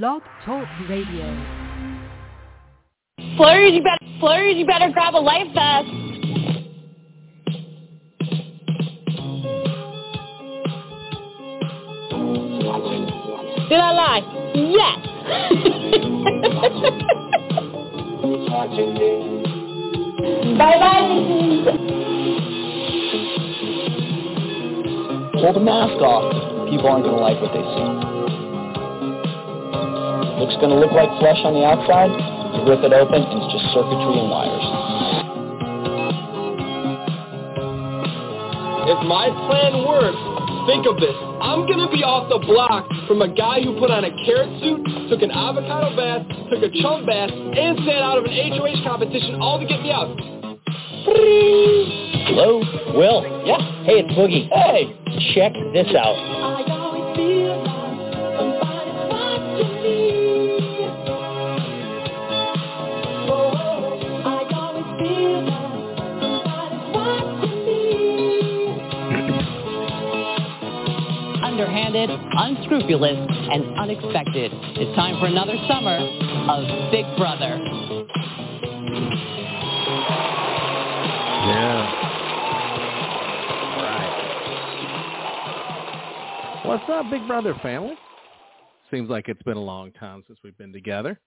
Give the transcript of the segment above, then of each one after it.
Blog Talk Radio. Flurries, you better, Flurries, you better grab a life vest. Did I lie? Yes. bye bye. Pull the mask off. People aren't going to like what they see. Looks going to look like flesh on the outside. You rip it open and it's just circuitry and wires. If my plan works, think of this. I'm going to be off the block from a guy who put on a carrot suit, took an avocado bath, took a chum bath, and sat out of an HOH competition all to get me out. Hello? Will? Yeah. Hey, it's Boogie. Hey, check this out. Underhanded, unscrupulous, and unexpected. It's time for another summer of Big Brother. Yeah. All right. What's up, Big Brother family? Seems like it's been a long time since we've been together.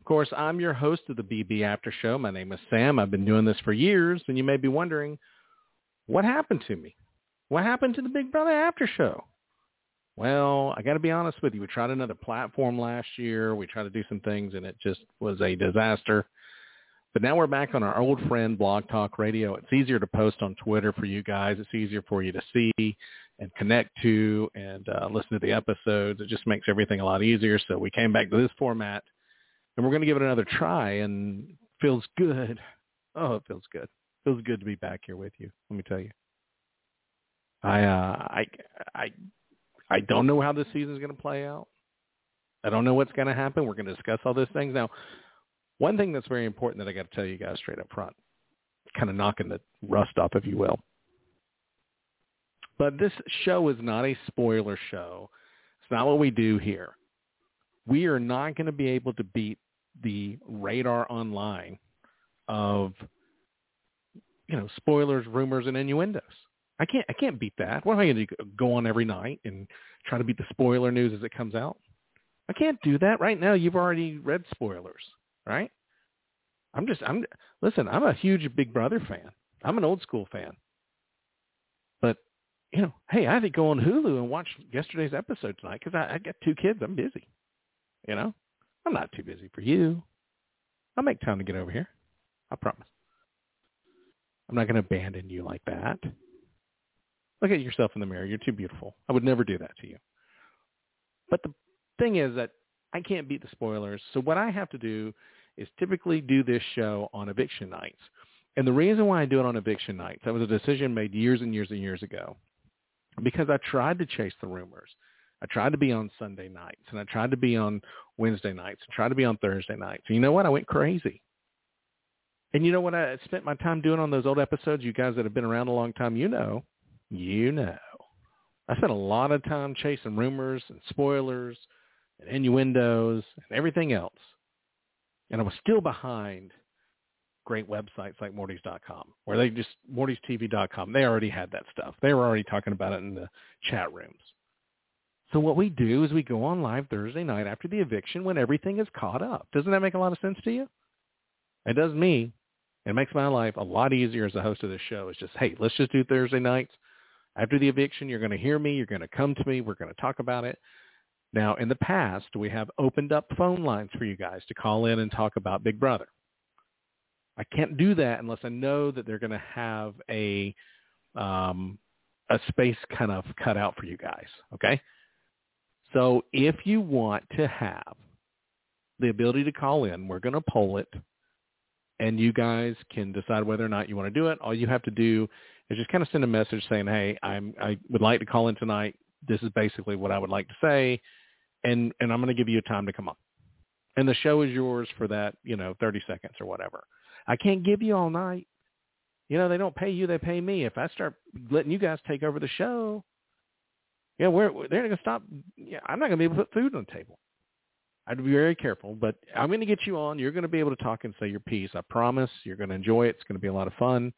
Of course, I'm your host of the BB After Show. My name is Sam. I've been doing this for years, and you may be wondering, what happened to me? What happened to the Big Brother After Show? Well, I got to be honest with you. We tried another platform last year. We tried to do some things, and it just was a disaster. But now we're back on our old friend Blog Talk Radio. It's easier to post on Twitter for you guys. It's easier for you to see and connect to and uh, listen to the episodes. It just makes everything a lot easier. So we came back to this format, and we're going to give it another try. And feels good. Oh, it feels good. Feels good to be back here with you. Let me tell you. I uh, I I I don't know how this season is going to play out. I don't know what's going to happen. We're going to discuss all those things now. One thing that's very important that I got to tell you guys straight up front, kind of knocking the rust off, if you will. But this show is not a spoiler show. It's not what we do here. We are not going to be able to beat the radar online of you know spoilers, rumors, and innuendos. I can't I can't beat that. What am I going to? Go on every night and try to beat the spoiler news as it comes out? I can't do that right now. You've already read spoilers, right? I'm just I'm listen. I'm a huge Big Brother fan. I'm an old school fan. But you know, hey, I had to go on Hulu and watch yesterday's episode tonight because I, I got two kids. I'm busy. You know, I'm not too busy for you. I'll make time to get over here. I promise. I'm not going to abandon you like that. Look at yourself in the mirror. You're too beautiful. I would never do that to you. But the thing is that I can't beat the spoilers. So what I have to do is typically do this show on eviction nights. And the reason why I do it on eviction nights, that was a decision made years and years and years ago because I tried to chase the rumors. I tried to be on Sunday nights and I tried to be on Wednesday nights and tried to be on Thursday nights. And you know what? I went crazy. And you know what I spent my time doing on those old episodes? You guys that have been around a long time, you know, you know. I spent a lot of time chasing rumors and spoilers and innuendos and everything else. And I was still behind great websites like Mortys.com, where they just, MortysTV.com, they already had that stuff. They were already talking about it in the chat rooms. So what we do is we go on live Thursday night after the eviction when everything is caught up. Doesn't that make a lot of sense to you? It does me. It makes my life a lot easier as a host of this show. It's just, hey, let's just do Thursday nights. After the eviction, you're going to hear me. You're going to come to me. We're going to talk about it. Now, in the past, we have opened up phone lines for you guys to call in and talk about Big Brother. I can't do that unless I know that they're going to have a um, a space kind of cut out for you guys. Okay. So if you want to have the ability to call in, we're going to poll it, and you guys can decide whether or not you want to do it. All you have to do is just kind of send a message saying, "Hey, I'm I would like to call in tonight. This is basically what I would like to say, and and I'm going to give you a time to come on." And the show is yours for that, you know, 30 seconds or whatever. I can't give you all night. You know, they don't pay you; they pay me. If I start letting you guys take over the show, yeah, we're they're going to stop. Yeah, I'm not going to be able to put food on the table. I'd be very careful, but I'm going to get you on. You're going to be able to talk and say your piece. I promise. You're going to enjoy it. It's going to be a lot of fun.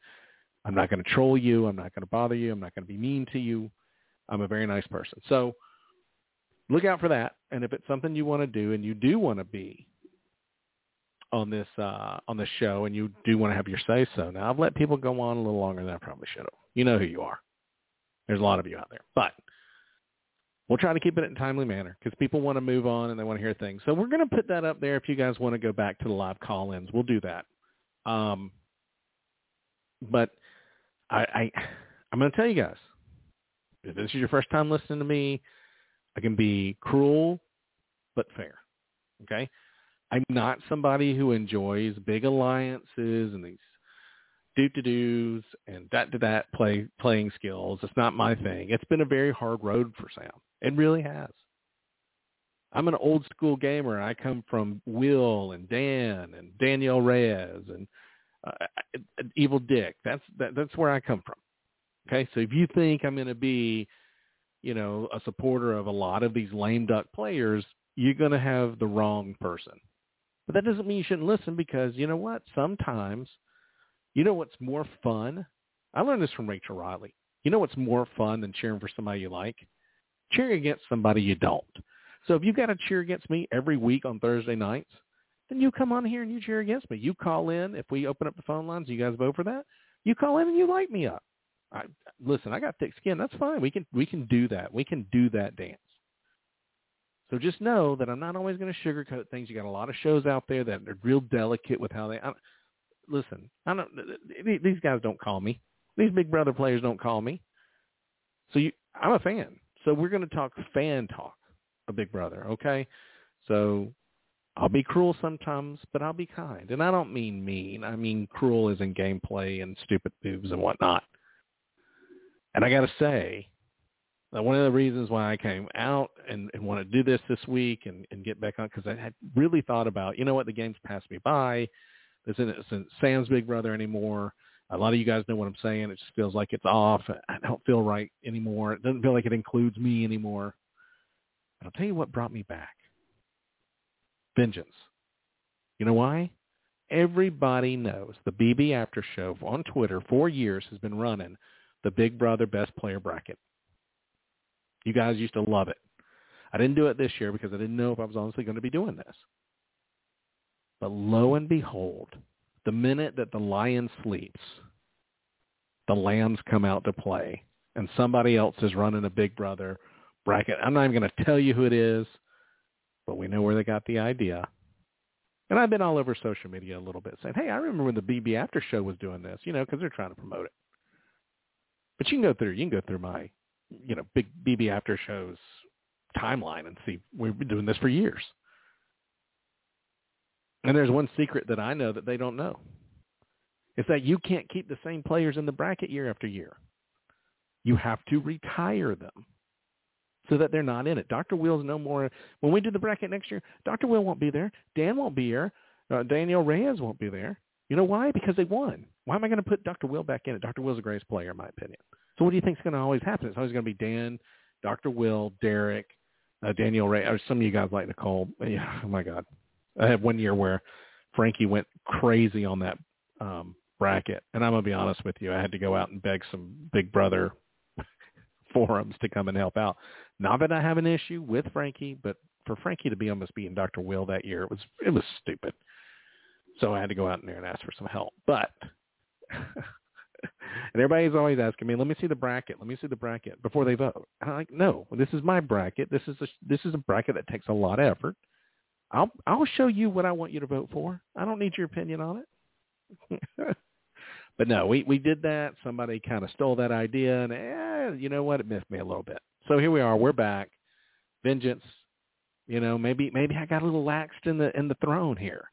I'm not going to troll you. I'm not going to bother you. I'm not going to be mean to you. I'm a very nice person. So look out for that. And if it's something you want to do and you do want to be on this uh, on this show and you do want to have your say so. Now I've let people go on a little longer than I probably should have. You know who you are. There's a lot of you out there, but we'll try to keep it in a timely manner because people want to move on and they want to hear things. So we're going to put that up there if you guys want to go back to the live call-ins. We'll do that. Um, but I, I I'm going to tell you guys, if this is your first time listening to me, I can be cruel but fair. Okay? I'm not somebody who enjoys big alliances and these do to do's and that to that play playing skills. It's not my thing. It's been a very hard road for Sam. It really has. I'm an old school gamer. I come from Will and Dan and Danielle Reyes and uh, Evil Dick. That's that, that's where I come from. Okay, so if you think I'm going to be, you know, a supporter of a lot of these lame duck players, you're going to have the wrong person. But that doesn't mean you shouldn't listen because you know what? Sometimes, you know what's more fun? I learned this from Rachel Reilly. You know what's more fun than cheering for somebody you like? Cheering against somebody you don't. So if you've got to cheer against me every week on Thursday nights, you come on here and you cheer against me. You call in. If we open up the phone lines, you guys vote for that. You call in and you light me up. I, listen, I got thick skin. That's fine. We can we can do that. We can do that dance. So just know that I'm not always going to sugarcoat things. You got a lot of shows out there that are real delicate with how they. I, listen, I don't. These guys don't call me. These Big Brother players don't call me. So you, I'm a fan. So we're going to talk fan talk of Big Brother. Okay. So I'll be cruel sometimes, but I'll be kind. And I don't mean mean. I mean cruel as in gameplay and stupid moves and whatnot. And I got to say, now, one of the reasons why I came out and, and want to do this this week and, and get back on, because I had really thought about, you know what, the game's passed me by. This isn't Sam's Big Brother anymore. A lot of you guys know what I'm saying. It just feels like it's off. I don't feel right anymore. It doesn't feel like it includes me anymore. I'll tell you what brought me back. Vengeance. You know why? Everybody knows the BB After Show on Twitter for years has been running the Big Brother Best Player Bracket. You guys used to love it. I didn't do it this year because I didn't know if I was honestly going to be doing this. But lo and behold, the minute that the lion sleeps, the lambs come out to play, and somebody else is running a Big Brother bracket. I'm not even going to tell you who it is, but we know where they got the idea. And I've been all over social media a little bit saying, hey, I remember when the BB After Show was doing this, you know, because they're trying to promote it. But you can go through, you can go through my you know, big BB after shows timeline and see we've been doing this for years. And there's one secret that I know that they don't know. It's that you can't keep the same players in the bracket year after year. You have to retire them so that they're not in it. Dr. Will's no more. When we do the bracket next year, Dr. Will won't be there. Dan won't be here. Uh, Danielle Reyes won't be there. You know why? Because they won. Why am I going to put Dr. Will back in it? Dr. Will's the greatest player, in my opinion. So what do you think is going to always happen? It's always going to be Dan, Dr. Will, Derrick, uh, Daniel Ray, or some of you guys like Nicole. Yeah, oh my God. I had one year where Frankie went crazy on that um, bracket. And I'm going to be honest with you. I had to go out and beg some Big Brother forums to come and help out. Not that I have an issue with Frankie, but for Frankie to be almost beating Dr. Will that year, it was it was stupid. So I had to go out in there and ask for some help. But and everybody's always asking me, "Let me see the bracket. Let me see the bracket before they vote." And I'm like, "No, this is my bracket. This is a this is a bracket that takes a lot of effort. I'll I'll show you what I want you to vote for. I don't need your opinion on it." but no, we we did that. Somebody kind of stole that idea, and eh, you know what? It missed me a little bit. So here we are. We're back. Vengeance. You know, maybe maybe I got a little laxed in the in the throne here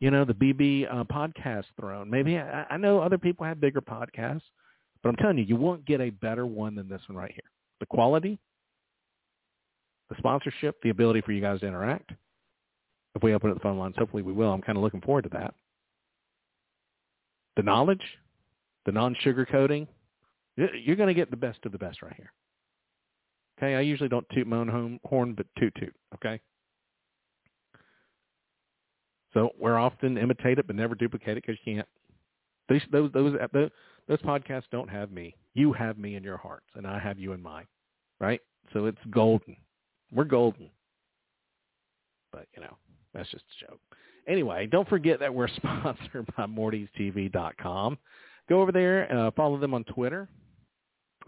you know, the BB uh, podcast throne. Maybe I, I know other people have bigger podcasts, but I'm telling you, you won't get a better one than this one right here. The quality, the sponsorship, the ability for you guys to interact. If we open up the phone lines, hopefully we will. I'm kind of looking forward to that. The knowledge, the non-sugarcoating, you're going to get the best of the best right here. Okay, I usually don't toot my own horn, but toot toot. Okay, So we're often imitated but never duplicated because you can't. Those, those, uh, those, those, those podcasts don't have me. You have me in your hearts, and I have you in mine, right? So it's golden. We're golden. But, you know, that's just a joke. Anyway, don't forget that we're sponsored by MortysTV.com. Go over there, uh, follow them on Twitter.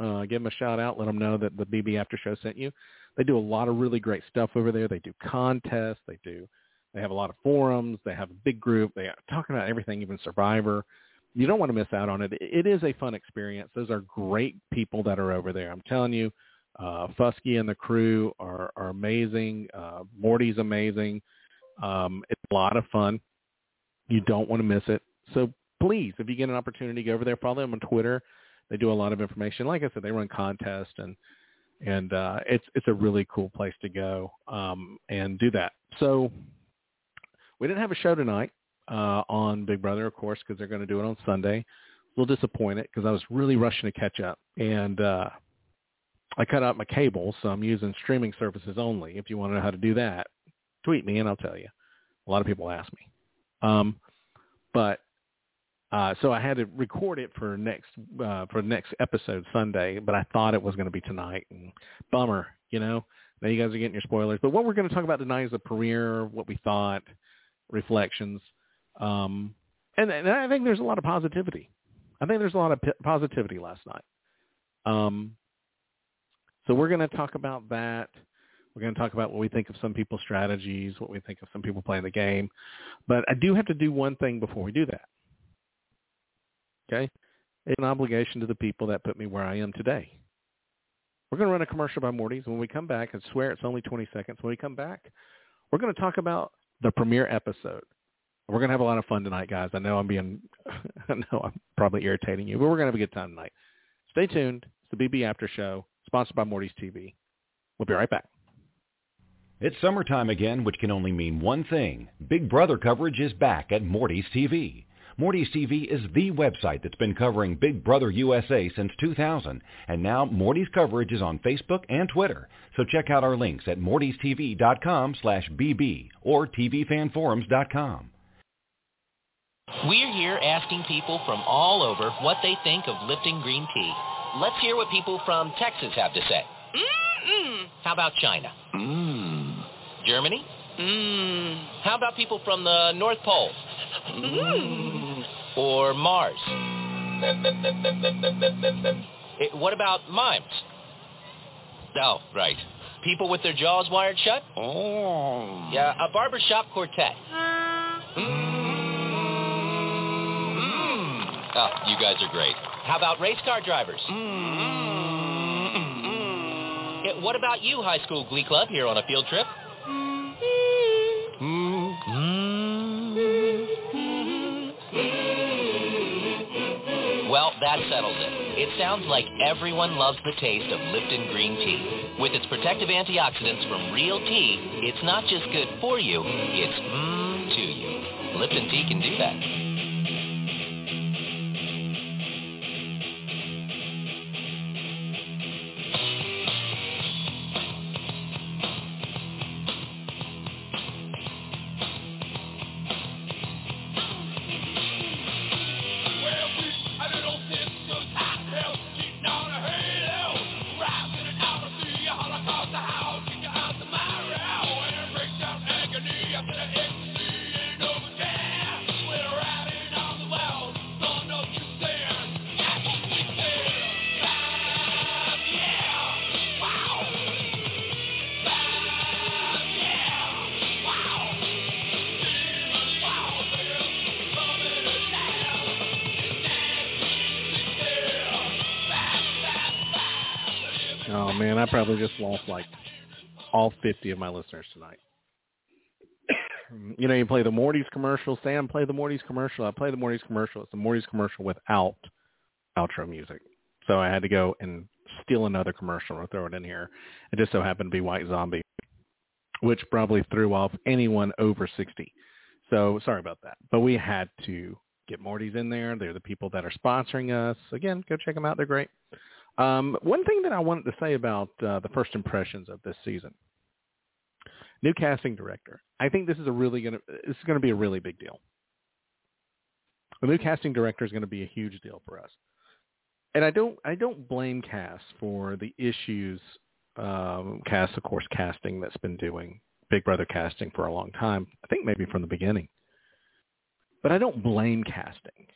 Uh, give them a shout out. Let them know that the BB After Show sent you. They do a lot of really great stuff over there. They do contests. They do. They have a lot of forums. They have a big group. They are talking about everything, even Survivor. You don't want to miss out on it. It is a fun experience. Those are great people that are over there. I'm telling you, uh, Fusky and the crew are, are amazing. Uh, Morty's amazing. Um, it's a lot of fun. You don't want to miss it. So please, if you get an opportunity, go over there. Follow them on Twitter. They do a lot of information. Like I said, they run contests and and uh, it's it's a really cool place to go um, and do that. So we didn't have a show tonight uh, on Big Brother, of course, because they're going to do it on Sunday. A little disappointed because I was really rushing to catch up, and uh, I cut out my cable, so I'm using streaming services only. If you want to know how to do that, tweet me and I'll tell you. A lot of people ask me, um, but uh, so I had to record it for next uh, for next episode Sunday, but I thought it was going to be tonight. And bummer, you know. Now you guys are getting your spoilers. But what we're going to talk about tonight is the premiere, what we thought, reflections, um, and, and I think there's a lot of positivity. I think there's a lot of p- positivity last night. Um, so we're going to talk about that. We're going to talk about what we think of some people's strategies, what we think of some people playing the game. But I do have to do one thing before we do that. Okay? It's an obligation to the people that put me where I am today. We're going to run a commercial by Morty's. When we come back, I swear it's only 20 seconds. When we come back, we're going to talk about the premiere episode. We're going to have a lot of fun tonight, guys. I know I'm being, I know I'm probably irritating you, but we're going to have a good time tonight. Stay tuned. It's the BB After Show, sponsored by Morty's TV. We'll be right back. It's summertime again, which can only mean one thing. Big Brother coverage is back at Morty's TV. Morty's TV is the website that's been covering Big Brother USA since 2000, and now Morty's coverage is on Facebook and Twitter. So check out our links at mortystv.com slash bb or tvfanforums.com. We're here asking people from all over what they think of Lipton green tea. Let's hear what people from Texas have to say. Mm-mm. How about China? Mmm. Germany? Mmm. How about people from the North Pole? Mmm. Or Mars? Eh, what about mimes? Oh, right. People with their jaws wired shut? Oh. Yeah, a barbershop quartet. Mmm. Oh, you guys are great. How about race car drivers? Hmm. Eh, what about you, high school glee club, here on a field trip? That settles it. It sounds like everyone loves the taste of Lipton green tea. With its protective antioxidants from real tea, it's not just good for you, it's mmm to you. Lipton tea can do that. Oh man, I probably just lost like all 50 of my listeners tonight. you know, you play the Morty's commercial. Sam, play the Morty's commercial. I play the Morty's commercial. It's the Morty's commercial without outro music. So I had to go and steal another commercial and throw it in here. It just so happened to be White Zombie, which probably threw off anyone over 60. So sorry about that. But we had to get Morty's in there. They're the people that are sponsoring us. Again, go check them out. They're great. Um, one thing that I wanted to say about uh, the first impressions of this season, New casting director. I think this is a really gonna this is gonna be a really big deal. The new casting director is going to be a huge deal for us. And I don't I don't blame Kass for the issues um, Kass, of course, casting that's been doing Big Brother casting for a long time. I think maybe from the beginning. But I don't blame casting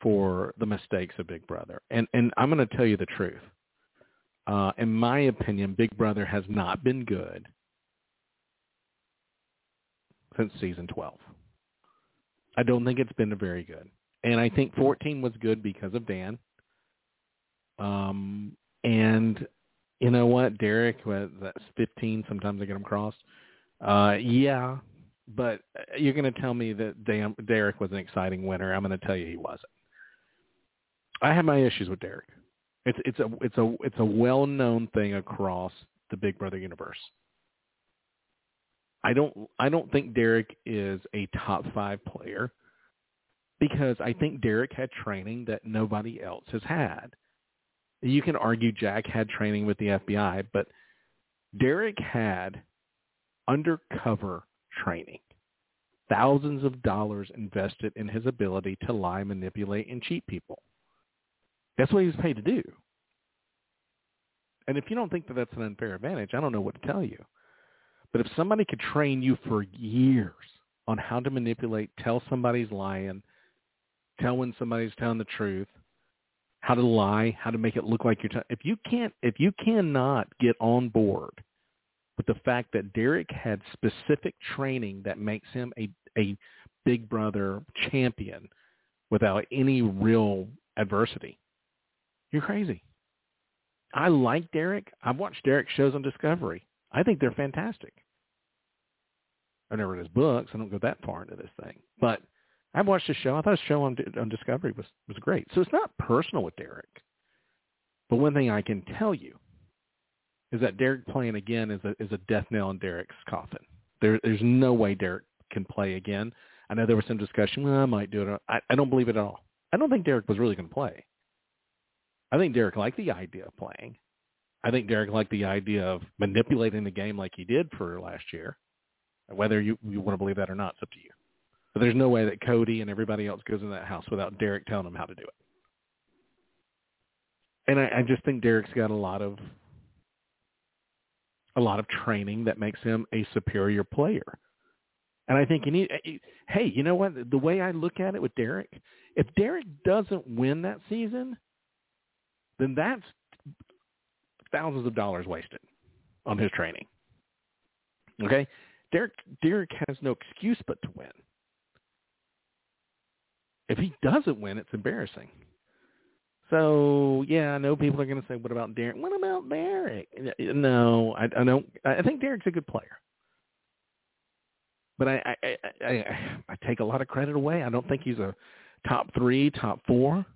for the mistakes of Big Brother. And and I'm going to tell you the truth. Uh, in my opinion, Big Brother has not been good since season 12. I don't think it's been very good. And I think 14 was good because of Dan. Um, and you know what, Derrick, that's 15. Sometimes I get them crossed. Uh, yeah, but you're going to tell me that Dan, Derrick was an exciting winner. I'm going to tell you he wasn't. I have my issues with Derrick. It's it's a it's a it's a well known thing across the Big Brother universe. I don't I don't think Derrick is a top five player because I think Derrick had training that nobody else has had. You can argue Jack had training with the FBI, but Derrick had undercover training. Thousands of dollars invested in his ability to lie, manipulate, and cheat people. That's what he was paid to do. And if you don't think that that's an unfair advantage, I don't know what to tell you. But if somebody could train you for years on how to manipulate, tell somebody's lying, tell when somebody's telling the truth, how to lie, how to make it look like you're. T- if you can't, if you cannot get on board with the fact that Derrick had specific training that makes him a a Big Brother champion without any real adversity, you're crazy. I like Derrick. I've watched Derrick shows on Discovery. I think they're fantastic. I've never read his books. I don't go that far into this thing, but I've watched the show. I thought the show on, on Discovery was, was great. So it's not personal with Derrick. But one thing I can tell you is that Derrick playing again is a, is a death nail in Derrick's coffin. There, there's no way Derrick can play again. I know there was some discussion, well, I might do it. I, I don't believe it at all. I don't think Derrick was really going to play. I think Derrick liked the idea of playing. I think Derrick liked the idea of manipulating the game like he did for last year. Whether you, you want to believe that or not, it's up to you. But there's no way that Cody and everybody else goes in that house without Derrick telling them how to do it. And I, I just think Derrick's got a lot of a lot of training that makes him a superior player. And I think you need, eh, eh, hey, you know what? The way I look at it with Derrick, if Derrick doesn't win that season, then that's thousands of dollars wasted on his training. Okay? Derrick Derrick has no excuse but to win. If he doesn't win, it's embarrassing. So yeah, I know people are going to say, "What about Derrick? What about Derrick?" No, I, I don't. I think Derrick's a good player, but I, I I I take a lot of credit away. I don't think he's a top three, top four,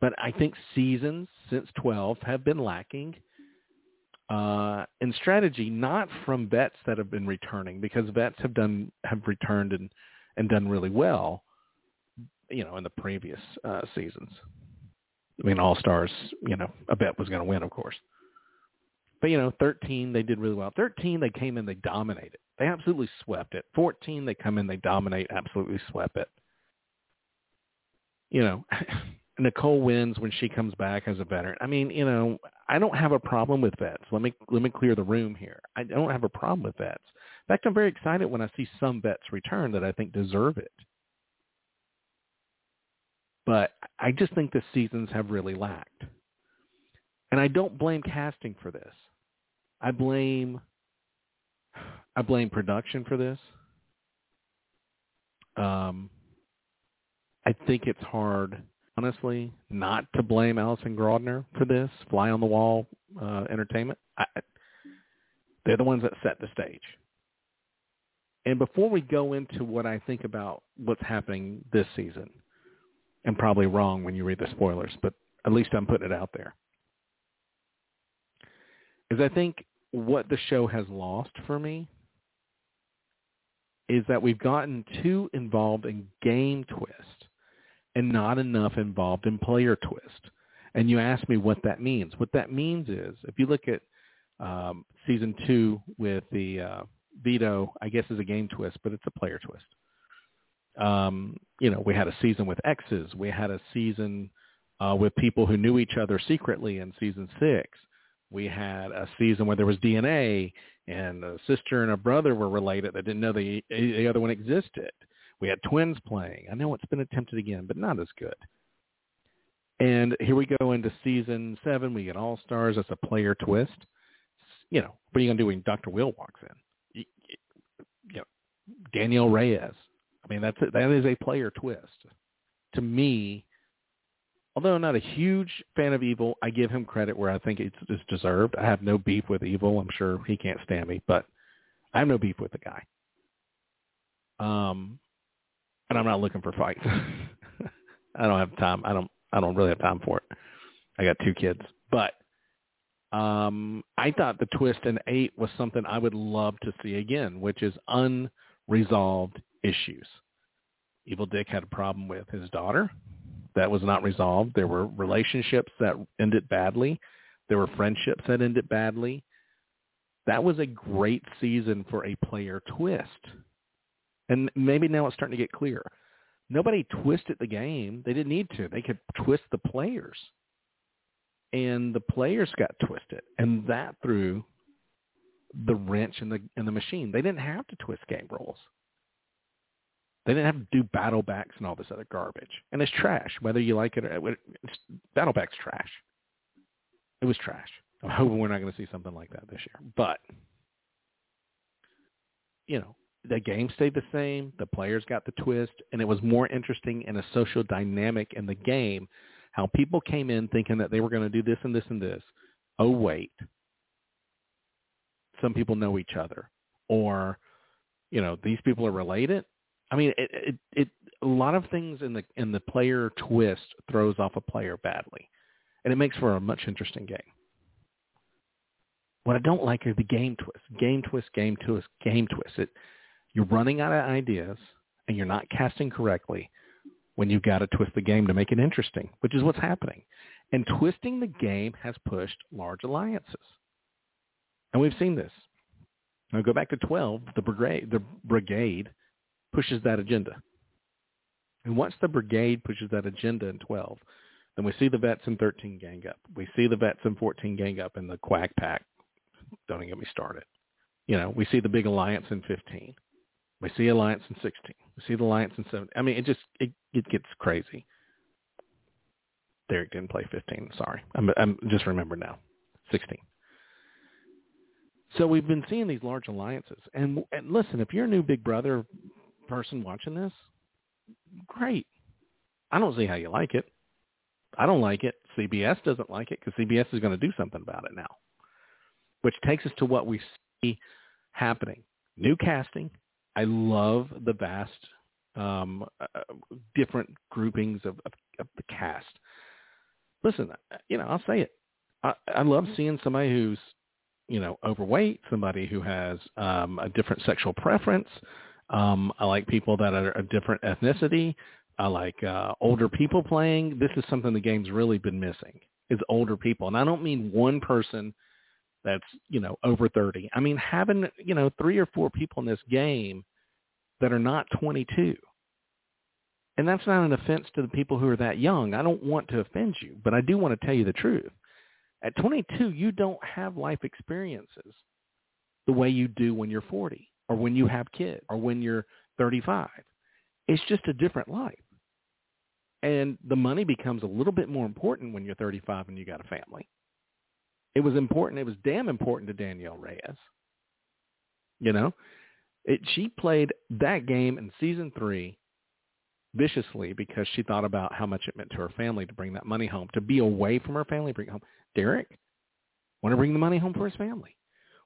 but I think seasons since twelve have been lacking uh, in strategy, not from vets that have been returning, because vets have done have returned and and done really well, you know, in the previous uh, seasons. I mean, All Stars, you know, a bet was going to win, of course. But you know, 13 they did really well. 13 they came in, they dominated. They absolutely swept it. 14 they come in, they dominate, absolutely swept it. You know, Nicole wins when she comes back as a veteran. I mean, you know, I don't have a problem with vets. Let me let me clear the room here. I don't have a problem with vets. In fact, I'm very excited when I see some vets return that I think deserve it. But I just think the seasons have really lacked. And I don't blame casting for this. I blame I blame production for this. Um, I think it's hard, honestly, not to blame Allison Grodner for this fly on the wall uh, entertainment. I, they're the ones that set the stage. And before we go into what I think about what's happening this season, and probably wrong when you read the spoilers, but at least I'm putting it out there, is I think what the show has lost for me is that we've gotten too involved in game twist and not enough involved in player twist. And you ask me what that means. What that means is if you look at um, season two with the uh, veto, I guess, is a game twist, but it's a player twist. Um, you know, we had a season with exes. We had a season uh, with people who knew each other secretly in season six. We had a season where there was DNA and a sister and a brother were related that didn't know the, the other one existed. We had twins playing. I know it's been attempted again, but not as good. And here we go into season seven. We get All Stars. That's a player twist. You know, what are you going to do when Dr. Will walks in? You, know, Danielle Reyes. I mean, that's a, that is a player twist. To me, although I'm not a huge fan of Evil, I give him credit where I think it's, it's deserved. I have no beef with Evil. I'm sure he can't stand me, but I have no beef with the guy. Um, and I'm not looking for fights. I don't have time. I don't. I don't really have time for it. I got two kids, but um, I thought the twist in eight was something I would love to see again, which is unresolved issues. Evil Dick had a problem with his daughter that was not resolved. There were relationships that ended badly. There were friendships that ended badly. That was a great season for a player twist. And maybe now it's starting to get clear. Nobody twisted the game. They didn't need to. They could twist the players. And the players got twisted. And that threw the wrench in the in the machine. They didn't have to twist game rules. They didn't have to do battle backs and all this other garbage. And it's trash, whether you like it or it's, battle back's trash. It was trash. I'm hoping we're not going to see something like that this year. But you know, the game stayed the same. The players got the twist, and it was more interesting in a social dynamic in the game. How people came in thinking that they were going to do this and this and this. Oh wait, some people know each other, or you know these people are related. I mean, it, it, it a lot of things in the in the player twist throws off a player badly, and it makes for a much interesting game. What I don't like are the game twists, game twist, game twist, game twist. It you're running out of ideas and you're not casting correctly when you've got to twist the game to make it interesting, which is what's happening. And twisting the game has pushed large alliances. And we've seen this. Now go back to 12, the brigade, the brigade pushes that agenda. And once the brigade pushes that agenda in 12, then we see the vets in 13 gang up. We see the vets in 14 gang up in the quack pack. Don't even get me started. You know, we see the big alliance in 15. We see Alliance in 16. We see the Alliance in 17. I mean, it just it, it gets crazy. Derrick didn't play 15. Sorry, I'm I'm just remembered now. 16. So we've been seeing these large alliances, and and listen, if you're a new Big Brother person watching this, great. I don't see how you like it. I don't like it. CBS doesn't like it because CBS is going to do something about it now, which takes us to what we see happening: new casting, I love the vast um, uh, different groupings of, of, of the cast. Listen, you know, I'll say it. I, I love seeing somebody who's, you know, overweight, somebody who has um, a different sexual preference. Um, I like people that are a different ethnicity. I like uh, older people playing. This is something the game's really been missing is older people. And I don't mean one person – that's, you know, over 30. I mean, having, you know, three or four people in this game that are not 22. And that's not an offense to the people who are that young. I don't want to offend you, but I do want to tell you the truth. At 22, you don't have life experiences the way you do when you're 40 or when you have kids or when you're 35. It's just a different life. And the money becomes a little bit more important when you're 35 and you got a family. It was important. It was damn important to Danielle Reyes. You know, it, she played that game in season three viciously because she thought about how much it meant to her family to bring that money home, to be away from her family, bring home. Derrick want to bring the money home for his family.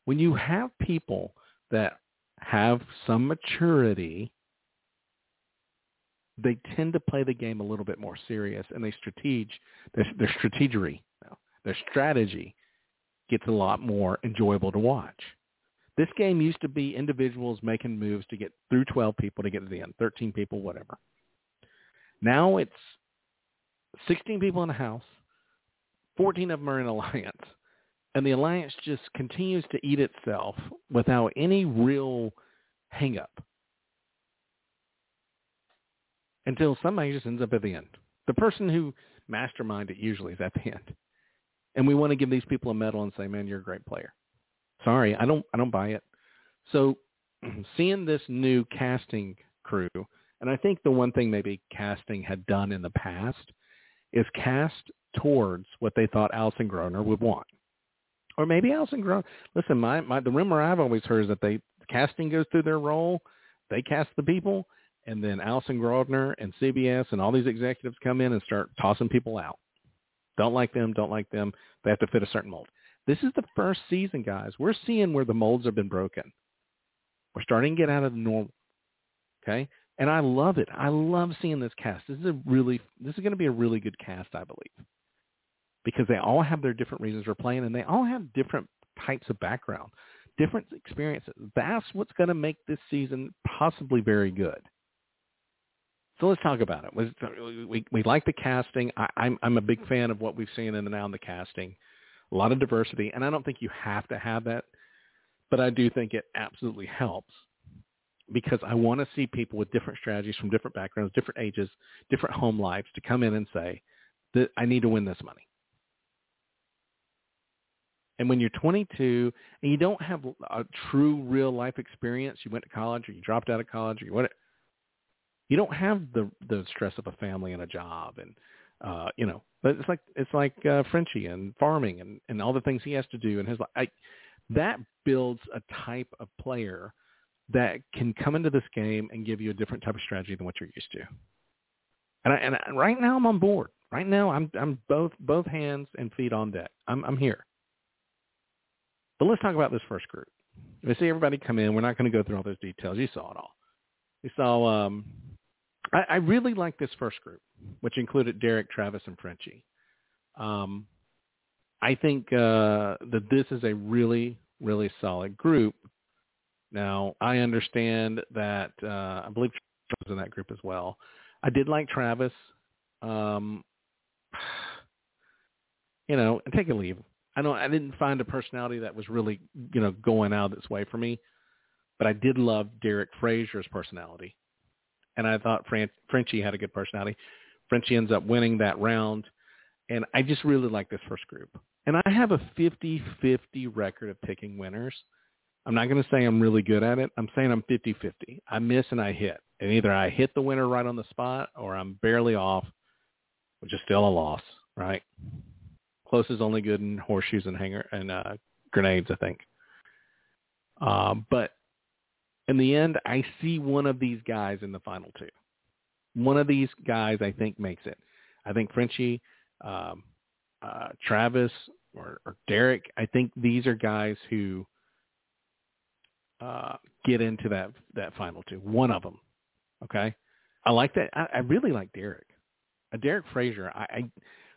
When you have people that have some maturity, they tend to play the game a little bit more serious, and they strategize their, their strategery, their strategy gets a lot more enjoyable to watch. This game used to be individuals making moves to get through 12 people to get to the end, 13 people, whatever. Now it's 16 people in a house, 14 of them are in alliance, and the alliance just continues to eat itself without any real hang up until somebody just ends up at the end. The person who masterminded it usually is at the end. And we want to give these people a medal and say, man, you're a great player. Sorry, I don't, I don't buy it. So seeing this new casting crew, and I think the one thing maybe casting had done in the past is cast towards what they thought Allison Grodner would want. Or maybe Allison Grodner. Listen, my, my the rumor I've always heard is that they casting goes through their role, they cast the people, and then Allison Grodner and CBS and all these executives come in and start tossing people out. Don't like them, don't like them. They have to fit a certain mold. This is the first season, guys. We're seeing where the molds have been broken. We're starting to get out of the normal. Okay? And I love it. I love seeing this cast. This is a really this is going to be a really good cast, I believe. Because they all have their different reasons for playing and they all have different types of background, different experiences. That's what's going to make this season possibly very good. So let's talk about it. We, we, we like the casting. I, I'm, I'm a big fan of what we've seen in the now in the casting. A lot of diversity, and I don't think you have to have that, but I do think it absolutely helps because I want to see people with different strategies from different backgrounds, different ages, different home lives to come in and say that I need to win this money. And when you're 22 and you don't have a true real life experience, you went to college or you dropped out of college or you went, you don't have the the stress of a family and a job and uh you know but it's like it's like uh Frenchie and farming and and all the things he has to do and his life that builds a type of player that can come into this game and give you a different type of strategy than what you're used to. And I, and I, right now I'm on board. Right now I'm I'm both both hands and feet on deck. I'm I'm here. But let's talk about this first group. We see everybody come in. We're not going to go through all those details. You saw it all. We saw um I, I really like this first group, which included Derek, Travis, and Frenchie. Um, I think uh, that this is a really, really solid group. Now, I understand that uh, I believe Travis was in that group as well. I did like Travis. Um, you know, and take a leave. I know I didn't find a personality that was really, you know, going out of its way for me, but I did love Derek Frazier's personality and I thought Fran- Frenchie had a good personality. Frenchie ends up winning that round, and I just really like this first group. And I have a 50-50 record of picking winners. I'm not going to say I'm really good at it. I'm saying I'm 50-50. I miss and I hit. And either I hit the winner right on the spot or I'm barely off, which is still a loss, right? Close is only good in horseshoes and hanger and uh, grenades, I think. Uh, but in the end, I see one of these guys in the final two. One of these guys, I think, makes it. I think Frenchie, um, uh, Travis, or, or Derek. I think these are guys who uh, get into that that final two. One of them. Okay, I like that. I, I really like Derek. Uh, Derek Frazier. I, I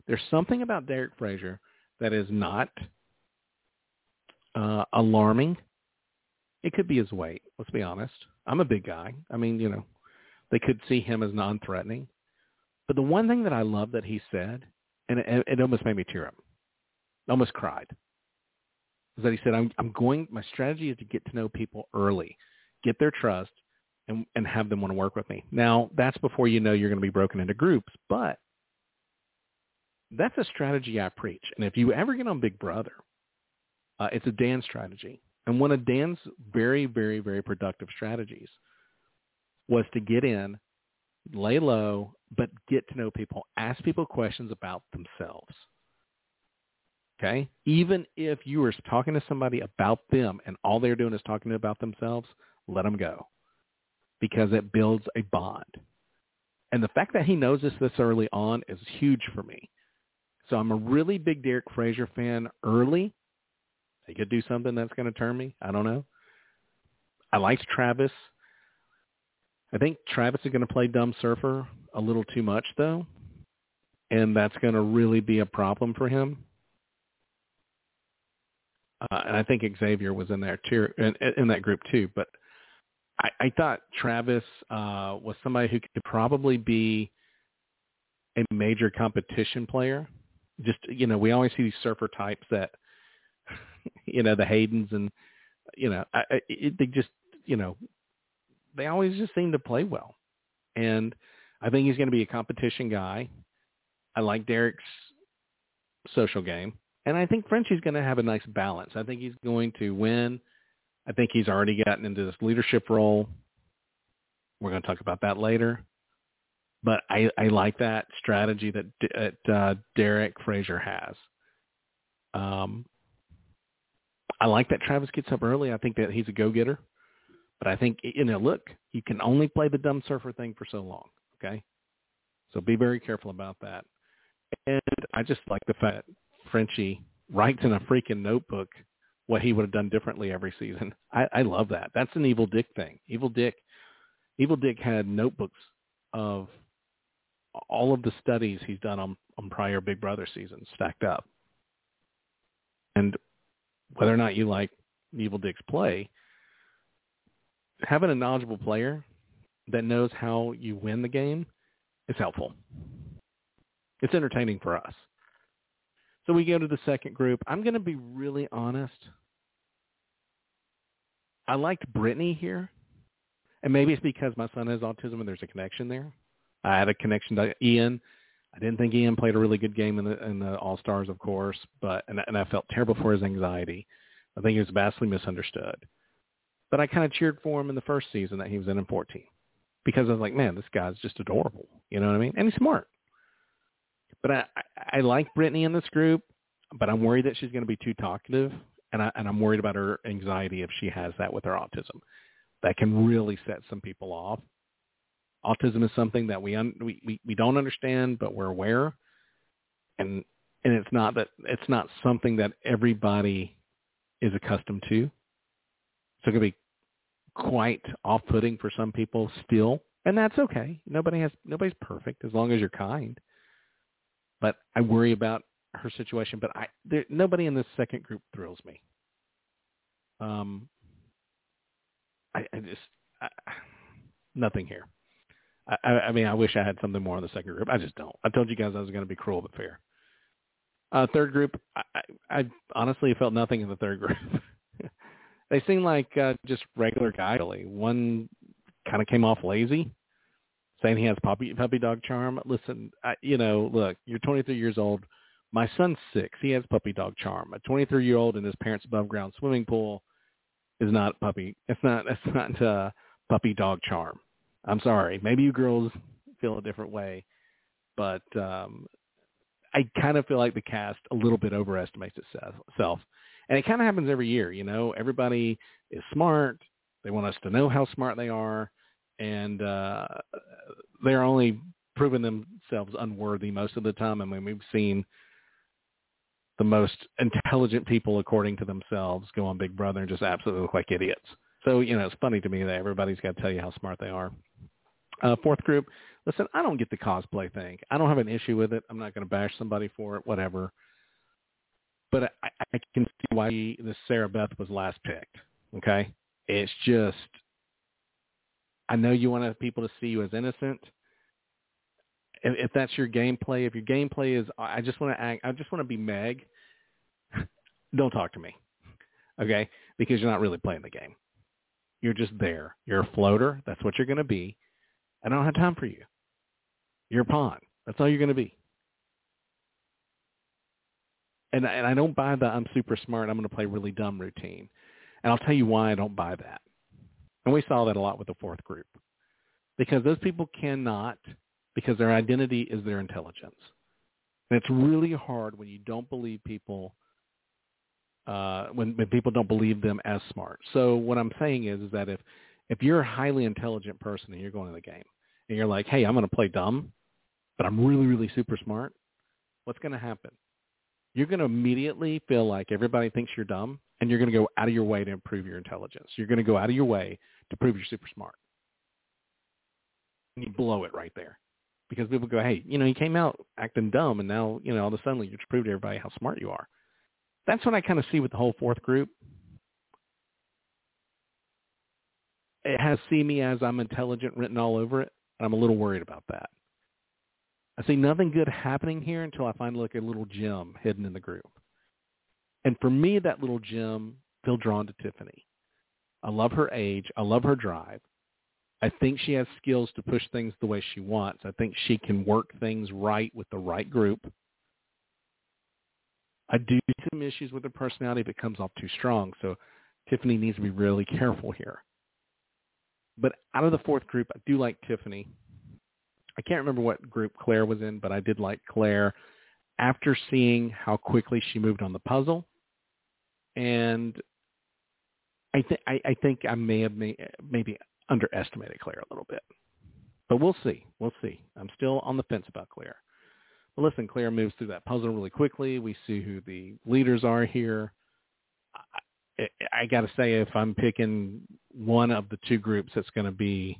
there's something about Derek Frazier that is not uh, alarming it could be his weight. Let's be honest. I'm a big guy. I mean, you know, they could see him as non-threatening. But the one thing that I love that he said, and it, it almost made me tear up, almost cried, is that he said, I'm, I'm going, my strategy is to get to know people early, get their trust, and, and have them want to work with me. Now, that's before you know you're going to be broken into groups, but that's a strategy I preach. And if you ever get on Big Brother, uh, it's a Dan strategy. And one of Dan's very, very, very productive strategies was to get in, lay low, but get to know people, ask people questions about themselves. Okay? Even if you are talking to somebody about them and all they're doing is talking about themselves, let them go because it builds a bond. And the fact that he knows this this early on is huge for me. So I'm a really big Derek Frazier fan early they could do something that's going to turn me. I don't know. I liked Travis. I think Travis is going to play dumb surfer a little too much though, and that's going to really be a problem for him. Uh, and I think Xavier was in there too, in, in that group too. But I, I thought Travis uh, was somebody who could probably be a major competition player. Just you know, we always see these surfer types that you know, the Haydens and you know, I, it, they just you know, they always just seem to play well, and I think he's going to be a competition guy. I like Derek's social game, and I think Frenchie's going to have a nice balance. I think he's going to win. I think he's already gotten into this leadership role. We're going to talk about that later. But I, I like that strategy that, that uh, Derek Frazier has. Um, I like that Travis gets up early. I think that he's a go-getter. But I think, you know, look, you can only play the dumb surfer thing for so long, okay? So be very careful about that. And I just like the fact Frenchie writes in a freaking notebook what he would have done differently every season. I, I love that. That's an Evil Dick thing. Evil Dick, Evil Dick had notebooks of all of the studies he's done on, on prior Big Brother seasons stacked up. And whether or not you like Evil Dick's play, having a knowledgeable player that knows how you win the game is helpful. It's entertaining for us. So we go to the second group. I'm going to be really honest. I liked Brittany here. And maybe it's because my son has autism and there's a connection there. I had a connection to Ian. I didn't think Ian played a really good game in the in the All Stars, of course, but and, and I felt terrible for his anxiety. I think he was vastly misunderstood. But I kind of cheered for him in the first season that he was in in 14 because I was like, man, this guy's just adorable. You know what I mean? And he's smart. But I, I, I like Brittany in this group, but I'm worried that she's going to be too talkative, and I and I'm worried about her anxiety if she has that with her autism. That can really set some people off. Autism is something that we un, we, we we don't understand, but we're aware, and and it's not that it's not something that everybody is accustomed to. So it can be quite off-putting for some people still, and that's okay. Nobody has nobody's perfect as long as you're kind. But I worry about her situation. But I there, nobody in this second group thrills me. Um, I, I just I, nothing here. I, I mean, I wish I had something more on the second group. I just don't. I told you guys I was going to be cruel but fair. Uh, third group, I, I, I honestly felt nothing in the third group. they seem like uh, just regular. Really. One kind of came off lazy, saying he has puppy puppy dog charm. Listen, I, you know, look, you're 23 years old. My son's six. He has puppy dog charm. A 23 year old in his parents' above ground swimming pool is not puppy. It's not. It's not uh, puppy dog charm. I'm sorry. Maybe you girls feel a different way, but um, I kind of feel like the cast a little bit overestimates itself. And it kind of happens every year, you know. Everybody is smart. They want us to know how smart they are, and uh, they're only proving themselves unworthy most of the time. I mean, we've seen the most intelligent people, according to themselves, go on Big Brother and just absolutely look like idiots. So, you know, it's funny to me that everybody's got to tell you how smart they are. Uh, fourth group, listen, I don't get the cosplay thing. I don't have an issue with it. I'm not going to bash somebody for it, whatever. But I, I can see why the Sarah Beth was last picked. Okay, it's just I know you want people to see you as innocent. If, if that's your gameplay, if your gameplay is I just want to act, I just want to be Meg. don't talk to me, okay? Because you're not really playing the game. You're just there. You're a floater. That's what you're going to be. I don't have time for you. You're a pawn. That's all you're going to be. And, and I don't buy the I'm super smart, I'm going to play really dumb routine. And I'll tell you why I don't buy that. And we saw that a lot with the fourth group. Because those people cannot, because their identity is their intelligence. And it's really hard when you don't believe people, uh, when, when people don't believe them as smart. So what I'm saying is, is that if, if you're a highly intelligent person and you're going to the game and you're like, hey, I'm going to play dumb, but I'm really, really super smart, what's going to happen? You're going to immediately feel like everybody thinks you're dumb and you're going to go out of your way to improve your intelligence. You're going to go out of your way to prove you're super smart. And you blow it right there because people go, hey, you know, you came out acting dumb and now, you know, all of a sudden you just proved to everybody how smart you are. That's what I kind of see with the whole fourth group. It has see me as I'm intelligent written all over it. And I'm a little worried about that. I see nothing good happening here until I find like a little gem hidden in the group. And for me, that little gem, feel drawn to Tiffany. I love her age. I love her drive. I think she has skills to push things the way she wants. I think she can work things right with the right group. I do see some issues with her personality it comes off too strong. So Tiffany needs to be really careful here. But out of the fourth group, I do like Tiffany. I can't remember what group Claire was in, but I did like Claire after seeing how quickly she moved on the puzzle. And I, th- I, I think I may have may- maybe underestimated Claire a little bit. But we'll see. We'll see. I'm still on the fence about Claire. But listen, Claire moves through that puzzle really quickly. We see who the leaders are here. I, got to say, if I'm picking one of the two groups that's going to be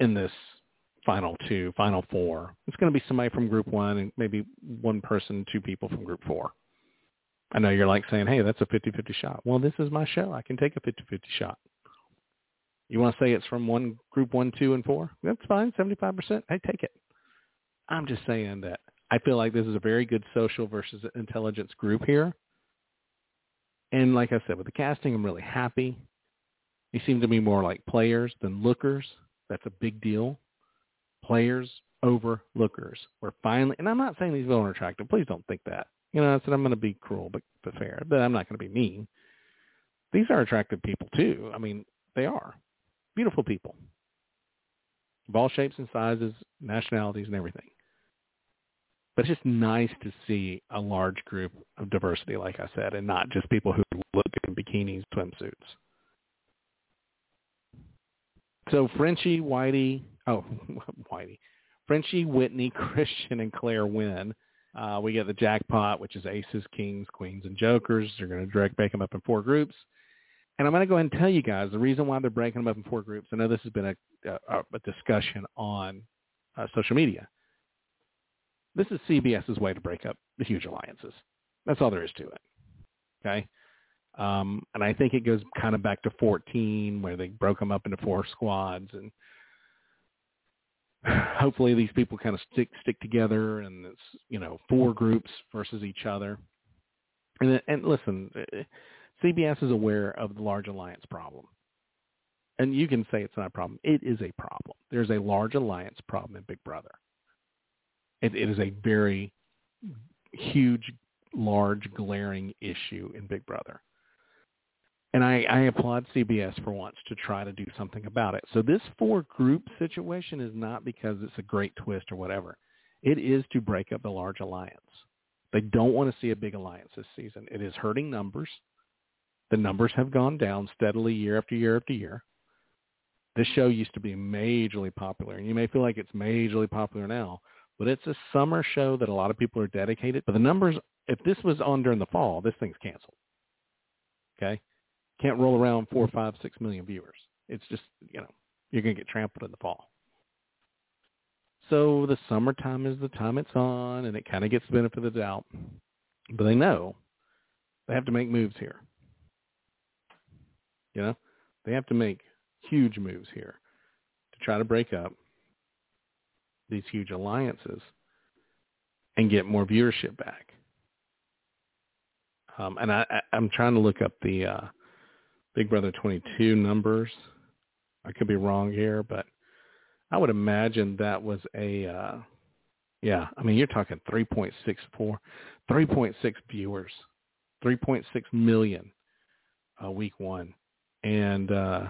in this final two, final four, it's going to be somebody from group one and maybe one person, two people from group four. I know you're like saying, hey, that's a 50-50 shot. Well, this is my show. I can take a 50-50 shot. You want to say it's from one group one, two, and four? That's fine, 75%. I take it. I'm just saying that I feel like this is a very good social versus intelligence group here. And like I said, with the casting, I'm really happy. They seem to be more like players than lookers. That's a big deal. Players over lookers. We're finally, and I'm not saying these people are attractive. Please don't think that. You know, I said I'm going to be cruel but, but fair, but I'm not going to be mean. These are attractive people too. I mean, they are beautiful people of all shapes and sizes, nationalities, and everything. But it's just nice to see a large group of diversity, like I said, and not just people who look in bikinis, swimsuits. So Frenchie, Whitey, oh, Whitey, Frenchie, Whitney, Christian, and Claire win. Uh, we get the jackpot, which is aces, kings, queens, and jokers. They're going to direct break them up in four groups. And I'm going to go ahead and tell you guys the reason why they're breaking them up in four groups. I know this has been a, a, a discussion on uh, social media. This is CBS's way to break up the huge alliances. That's all there is to it. Okay. Um, and I think it goes kind of back to 14 where they broke them up into four squads and hopefully these people kind of stick, stick together and it's, you know, four groups versus each other. And, and listen, CBS is aware of the large alliance problem. And you can say it's not a problem. It is a problem. There's a large alliance problem in Big Brother. It, it is a very huge, large, glaring issue in Big Brother. And I, I applaud CBS for once to try to do something about it. So this four group situation is not because it's a great twist or whatever. It is to break up the large alliance. They don't want to see a big alliance this season. It is hurting numbers. The numbers have gone down steadily year after year after year. This show used to be majorly popular, and you may feel like it's majorly popular now, but it's a summer show that a lot of people are dedicated. But the numbers, if this was on during the fall, this thing's canceled. Okay? Can't roll around four, mm-hmm. five, six million viewers. It's just, you know, you're going to get trampled in the fall. So the summertime is the time it's on, and it kind of gets the benefit of the doubt. But they know they have to make moves here. You know, they have to make huge moves here to try to break up these huge alliances and get more viewership back. Um, and I, I, I'm trying to look up the uh, Big Brother 22 numbers. I could be wrong here, but I would imagine that was a, uh, yeah, I mean, you're talking 3.64, 3.6 viewers, 3.6 million uh, week one and uh,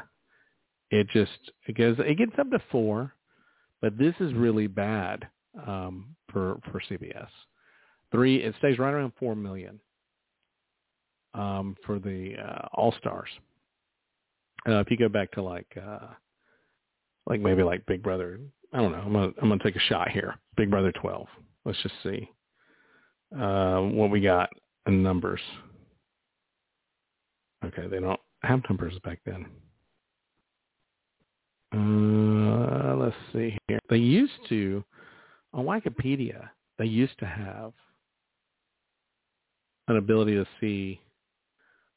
it just it goes it gets up to four, but this is really bad um, for for CBS. Three, it stays right around four million um, for the uh, All Stars. Uh, if you go back to like uh, like maybe like Big Brother, I don't know. I'm gonna I'm gonna take a shot here. Big Brother 12. Let's just see uh, what we got in numbers. Okay, they don't have numbers back then. Uh, let's see here. They used to, on Wikipedia, they used to have an ability to see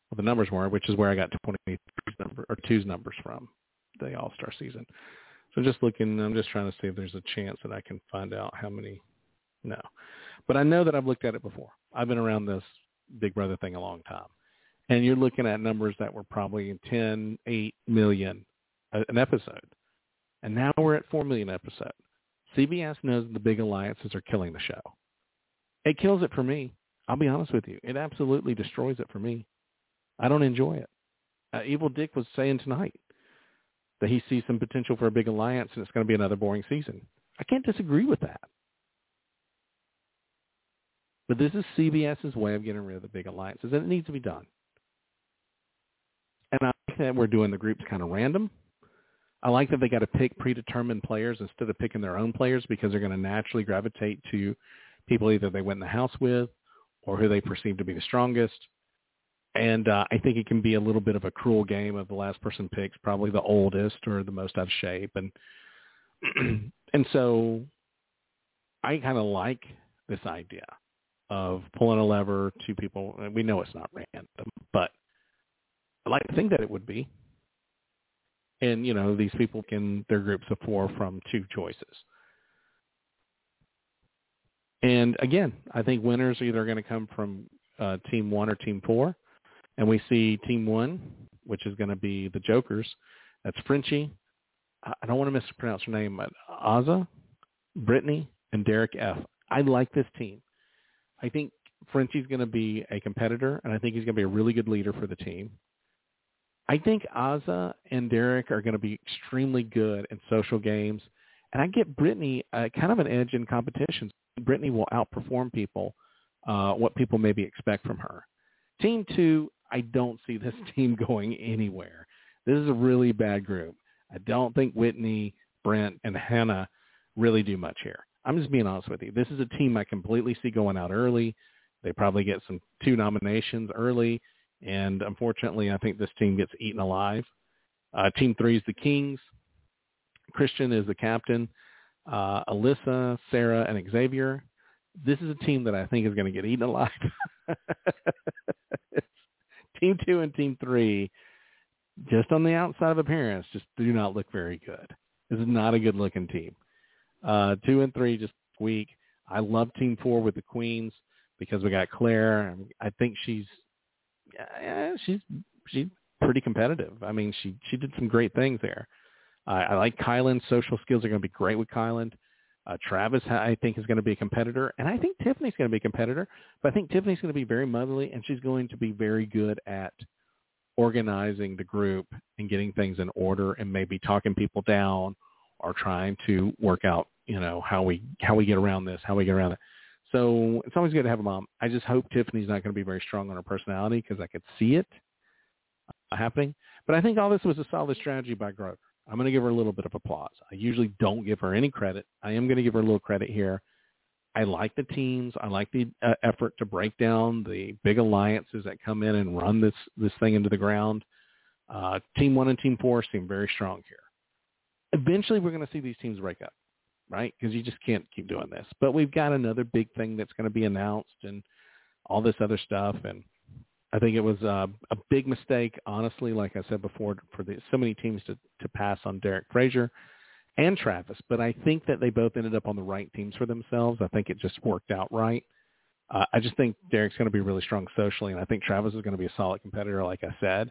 what the numbers were, which is where I got 23's number or two's numbers from the All Star season. So just looking, I'm just trying to see if there's a chance that I can find out how many. No, but I know that I've looked at it before. I've been around this Big Brother thing a long time. And you're looking at numbers that were probably 10, 8 million an episode. And now we're at 4 million episode. CBS knows the big alliances are killing the show. It kills it for me. I'll be honest with you. It absolutely destroys it for me. I don't enjoy it. Uh, Evil Dick was saying tonight that he sees some potential for a big alliance and it's going to be another boring season. I can't disagree with that. But this is CBS's way of getting rid of the big alliances, and it needs to be done. And I like that we're doing the groups kind of random. I like that they got to pick predetermined players instead of picking their own players because they're going to naturally gravitate to people either they went in the house with or who they perceive to be the strongest. And uh, I think it can be a little bit of a cruel game of the last person picks probably the oldest or the most out of shape. And and so I kind of like this idea of pulling a lever, two people. We know it's not random, but I like to think that it would be and you know these people can their groups of four from two choices. And again, I think winners are either going to come from uh, team one or team four, and we see team one, which is going to be the Jokers. That's Frenchie. I don't want to mispronounce her name, but Azah, Brittany, and Derek F. I like this team. I think Frenchie's going to be a competitor, and I think he's going to be a really good leader for the team. I think Azah and Derek are going to be extremely good in social games, and I get Brittany uh, kind of an edge in competitions. Brittany will outperform people, uh, what people maybe expect from her. Team two, I don't see this team going anywhere. This is a really bad group. I don't think Whitney, Brent, and Hannah really do much here. I'm just being honest with you. This is a team I completely see going out early. They probably get some two nominations early and unfortunately, I think this team gets eaten alive. Uh, team three is the Kings. Christian is the captain. Uh, Alyssa, Sarah, and Xavier. This is a team that I think is going to get eaten alive. team two and team three, just on the outside of appearance, just do not look very good. This is not a good looking team. Uh, two and three just weak. I love team four with the Queens because we got Claire. I think she's yeah, she's she's pretty competitive. I mean, she she did some great things there. I, I like Kyland. Social skills are going to be great with Kyland. Uh, Travis, I think, is going to be a competitor, and I think Tiffany's going to be a competitor. But I think Tiffany's going to be very motherly, and she's going to be very good at organizing the group and getting things in order, and maybe talking people down or trying to work out, you know, how we how we get around this, how we get around it. So it's always good to have a mom. I just hope Tiffany's not going to be very strong on her personality because I could see it uh, happening. But I think all this was a solid strategy by Grodner. I'm going to give her a little bit of applause. I usually don't give her any credit. I am going to give her a little credit here. I like the teams. I like the uh, effort to break down the big alliances that come in and run this this thing into the ground. Uh, team one and team four seem very strong here. Eventually, we're going to see these teams break up right? Because you just can't keep doing this. But we've got another big thing that's going to be announced and all this other stuff. And I think it was uh, a big mistake, honestly, like I said before, for the, so many teams to, to pass on Derek Frazier and Travis. But I think that they both ended up on the right teams for themselves. I think it just worked out right. Uh, I just think Derek's going to be really strong socially, and I think Travis is going to be a solid competitor, like I said.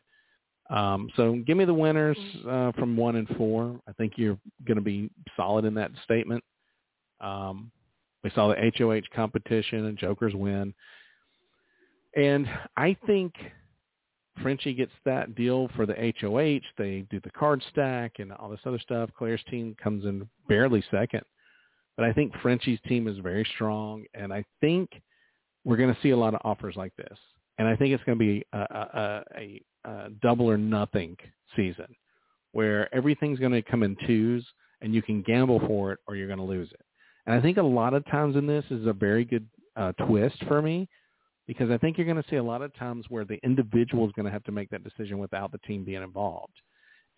Um, so give me the winners uh, from one and four. I think you're going to be solid in that statement. Um, we saw the HOH competition and Jokers win. And I think Frenchie gets that deal for the HOH. They do the card stack and all this other stuff. Claire's team comes in barely second. But I think Frenchie's team is very strong. And I think we're going to see a lot of offers like this. And I think it's going to be a, a, a uh, double or nothing season where everything's going to come in twos and you can gamble for it or you're going to lose it. And I think a lot of times in this is a very good uh, twist for me because I think you're going to see a lot of times where the individual is going to have to make that decision without the team being involved.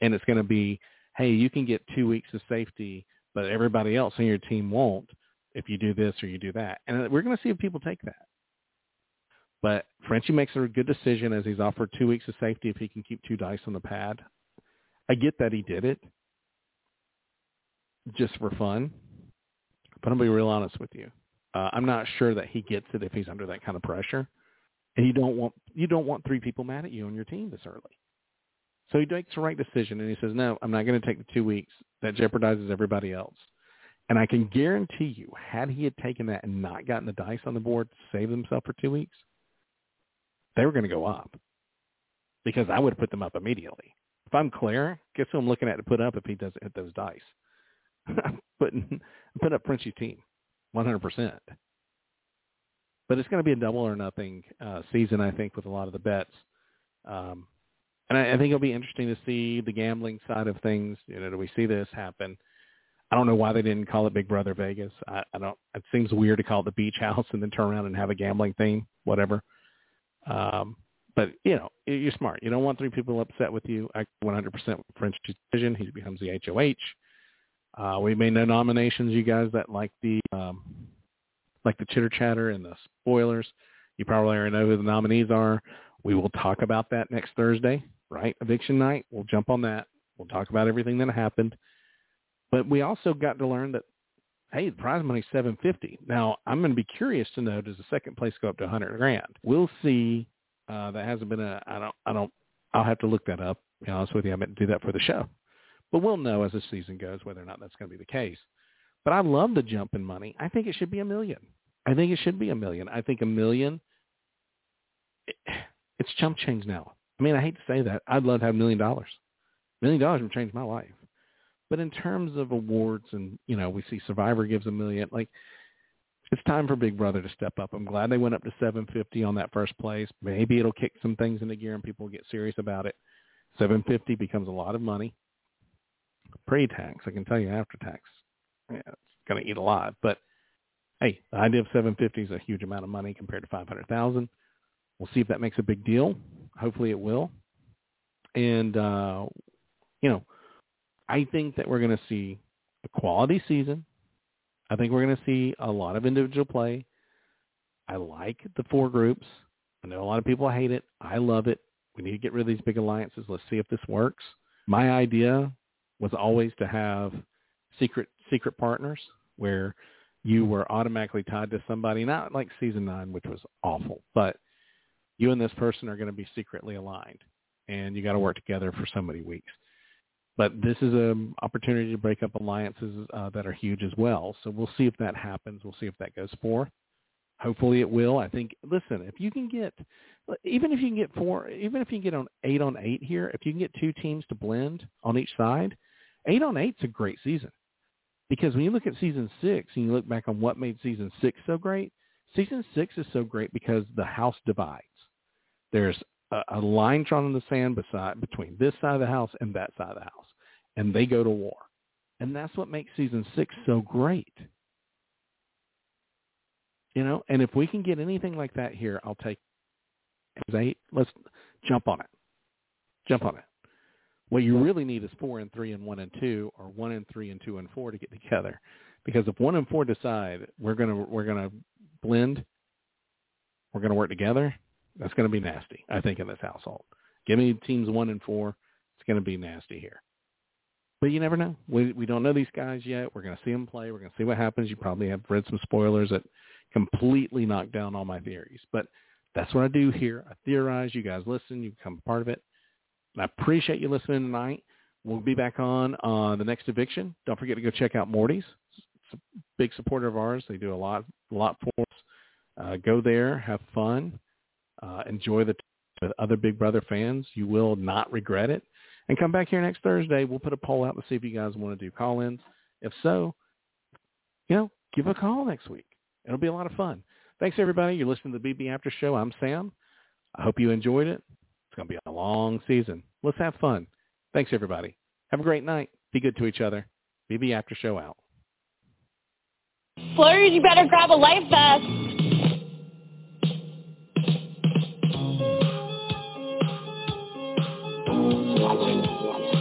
And it's going to be, hey, you can get two weeks of safety, but everybody else on your team won't if you do this or you do that. And we're going to see if people take that. But Frenchie makes a good decision as he's offered two weeks of safety if he can keep two dice on the pad. I get that he did it just for fun, but I'm going to be real honest with you. Uh, I'm not sure that he gets it if he's under that kind of pressure. and you don't want you don't want three people mad at you on your team this early. So he makes the right decision, and he says, "No, I'm not going to take the two weeks. That jeopardizes everybody else." And I can guarantee you, had he had taken that and not gotten the dice on the board to save himself for two weeks, they were going to go up because I would have put them up immediately. If I'm Claire, guess who I'm looking at to put up if he doesn't hit those dice? I'm putting put up Frenchie's team, 100%. But it's going to be a double or nothing uh, season, I think, with a lot of the bets. Um, and I, I think it'll be interesting to see the gambling side of things. You know, do we see this happen? I don't know why they didn't call it Big Brother Vegas. I, I don't. It seems weird to call it the Beach House and then turn around and have a gambling theme, whatever. Um, but you know, you're smart. You don't want three people upset with you. I 100% French decision. He becomes the HOH. Uh, we made no nominations. You guys that like the um, like the chitter chatter and the spoilers, you probably already know who the nominees are. We will talk about that next Thursday, right? Eviction night. We'll jump on that. We'll talk about everything that happened. But we also got to learn that hey, the prize money's seven fifty. Now I'm going to be curious to know does the second place go up to a hundred grand? We'll see. Uh, that hasn't been a. I don't. I don't. I'll have to look that up. Be honest with you, I meant to do that for the show, but we'll know as the season goes whether or not that's going to be the case. But I love the jump in money. I think it should be a million. I think it should be a million. I think a million. It's chump change now. I mean, I hate to say that. I'd love to have a million dollars. A million dollars would change my life. But in terms of awards, and you know, we see Survivor gives a million. Like, it's time for Big Brother to step up. I'm glad they went up to 750 on that first place. Maybe it'll kick some things into gear and people will get serious about it. 750 becomes a lot of money. Pre-tax, I can tell you after tax, yeah, it's going to eat a lot. But hey, the idea of 750 is a huge amount of money compared to 500,000. We'll see if that makes a big deal. Hopefully it will. And, uh, you know, I think that we're going to see a quality season. I think we're going to see a lot of individual play. I like the four groups. I know a lot of people hate it. I love it. We need to get rid of these big alliances. Let's see if this works. My idea was always to have secret secret partners where you were automatically tied to somebody, not like season nine, which was awful, but you and this person are going to be secretly aligned and you got to work together for so many weeks but this is an opportunity to break up alliances uh, that are huge as well. So we'll see if that happens. We'll see if that goes forth. Hopefully it will. I think. Listen, if you can get, even if you can get four, even if you can get on eight on eight here, if you can get two teams to blend on each side, eight on eight's a great season. Because when you look at season six and you look back on what made season six so great, season six is so great because the house divides. There's a, a line drawn in the sand beside between this side of the house and that side of the house, and they go to war. And that's what makes season six so great. You know, and if we can get anything like that here, I'll take eight. Let's jump on it. Jump on it. What you really need is four and three and one and two, or one and three and two and four to get together. Because if one and four decide we're gonna we're gonna blend, we're gonna work together, that's to be nasty, I think, in this household. Give me teams one and four. It's to be nasty here. But you never know. We we don't know these guys yet. We're going to see them play. We're going to see what happens. You probably have read some spoilers that completely knocked down all my theories. But that's what I do here. I theorize. You guys listen. You become part of it. And I appreciate you listening tonight. We'll be back on uh, the next eviction. Don't forget to go check out Morty's. It's a big supporter of ours. They do a lot, a lot for us. Uh, go there, have fun uh, enjoy the with other Big Brother fans. You will not regret it. And come back here next Thursday. We'll put a poll out to see if you guys want to do call-ins. If so, you know, give a call next week. It'll be a lot of fun. Thanks, everybody. You're listening to the BB After Show. I'm Sam. I hope you enjoyed it. It's going to be a long season. Let's have fun. Thanks, everybody. Have a great night. Be good to each other. BB After Show out. Flurries, you better grab a life vest.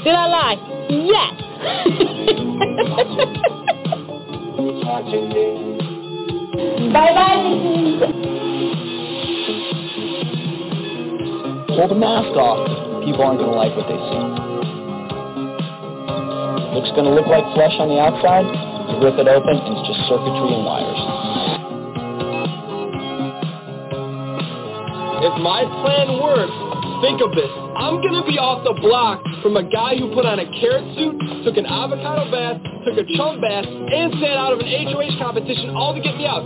Did I lie? Yes. bye bye. Pull the mask off. People aren't going to like what they see. Looks going to look like flesh on the outside. You rip it open and it's just circuitry and wires. if my plan works, think of this. I'm going to be off the block from a guy who put on a carrot suit, took an avocado bath, took a chum bath, and sat out of an HOH competition all to get me out.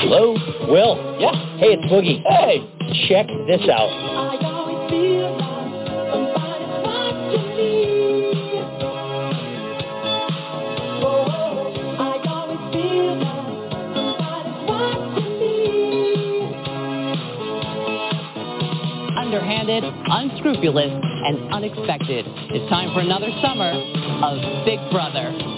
Hello? Will? Yeah. Hey, it's Boogie. Hey, check this out. Underhanded, unscrupulous, and unexpected. It's time for another summer of Big Brother.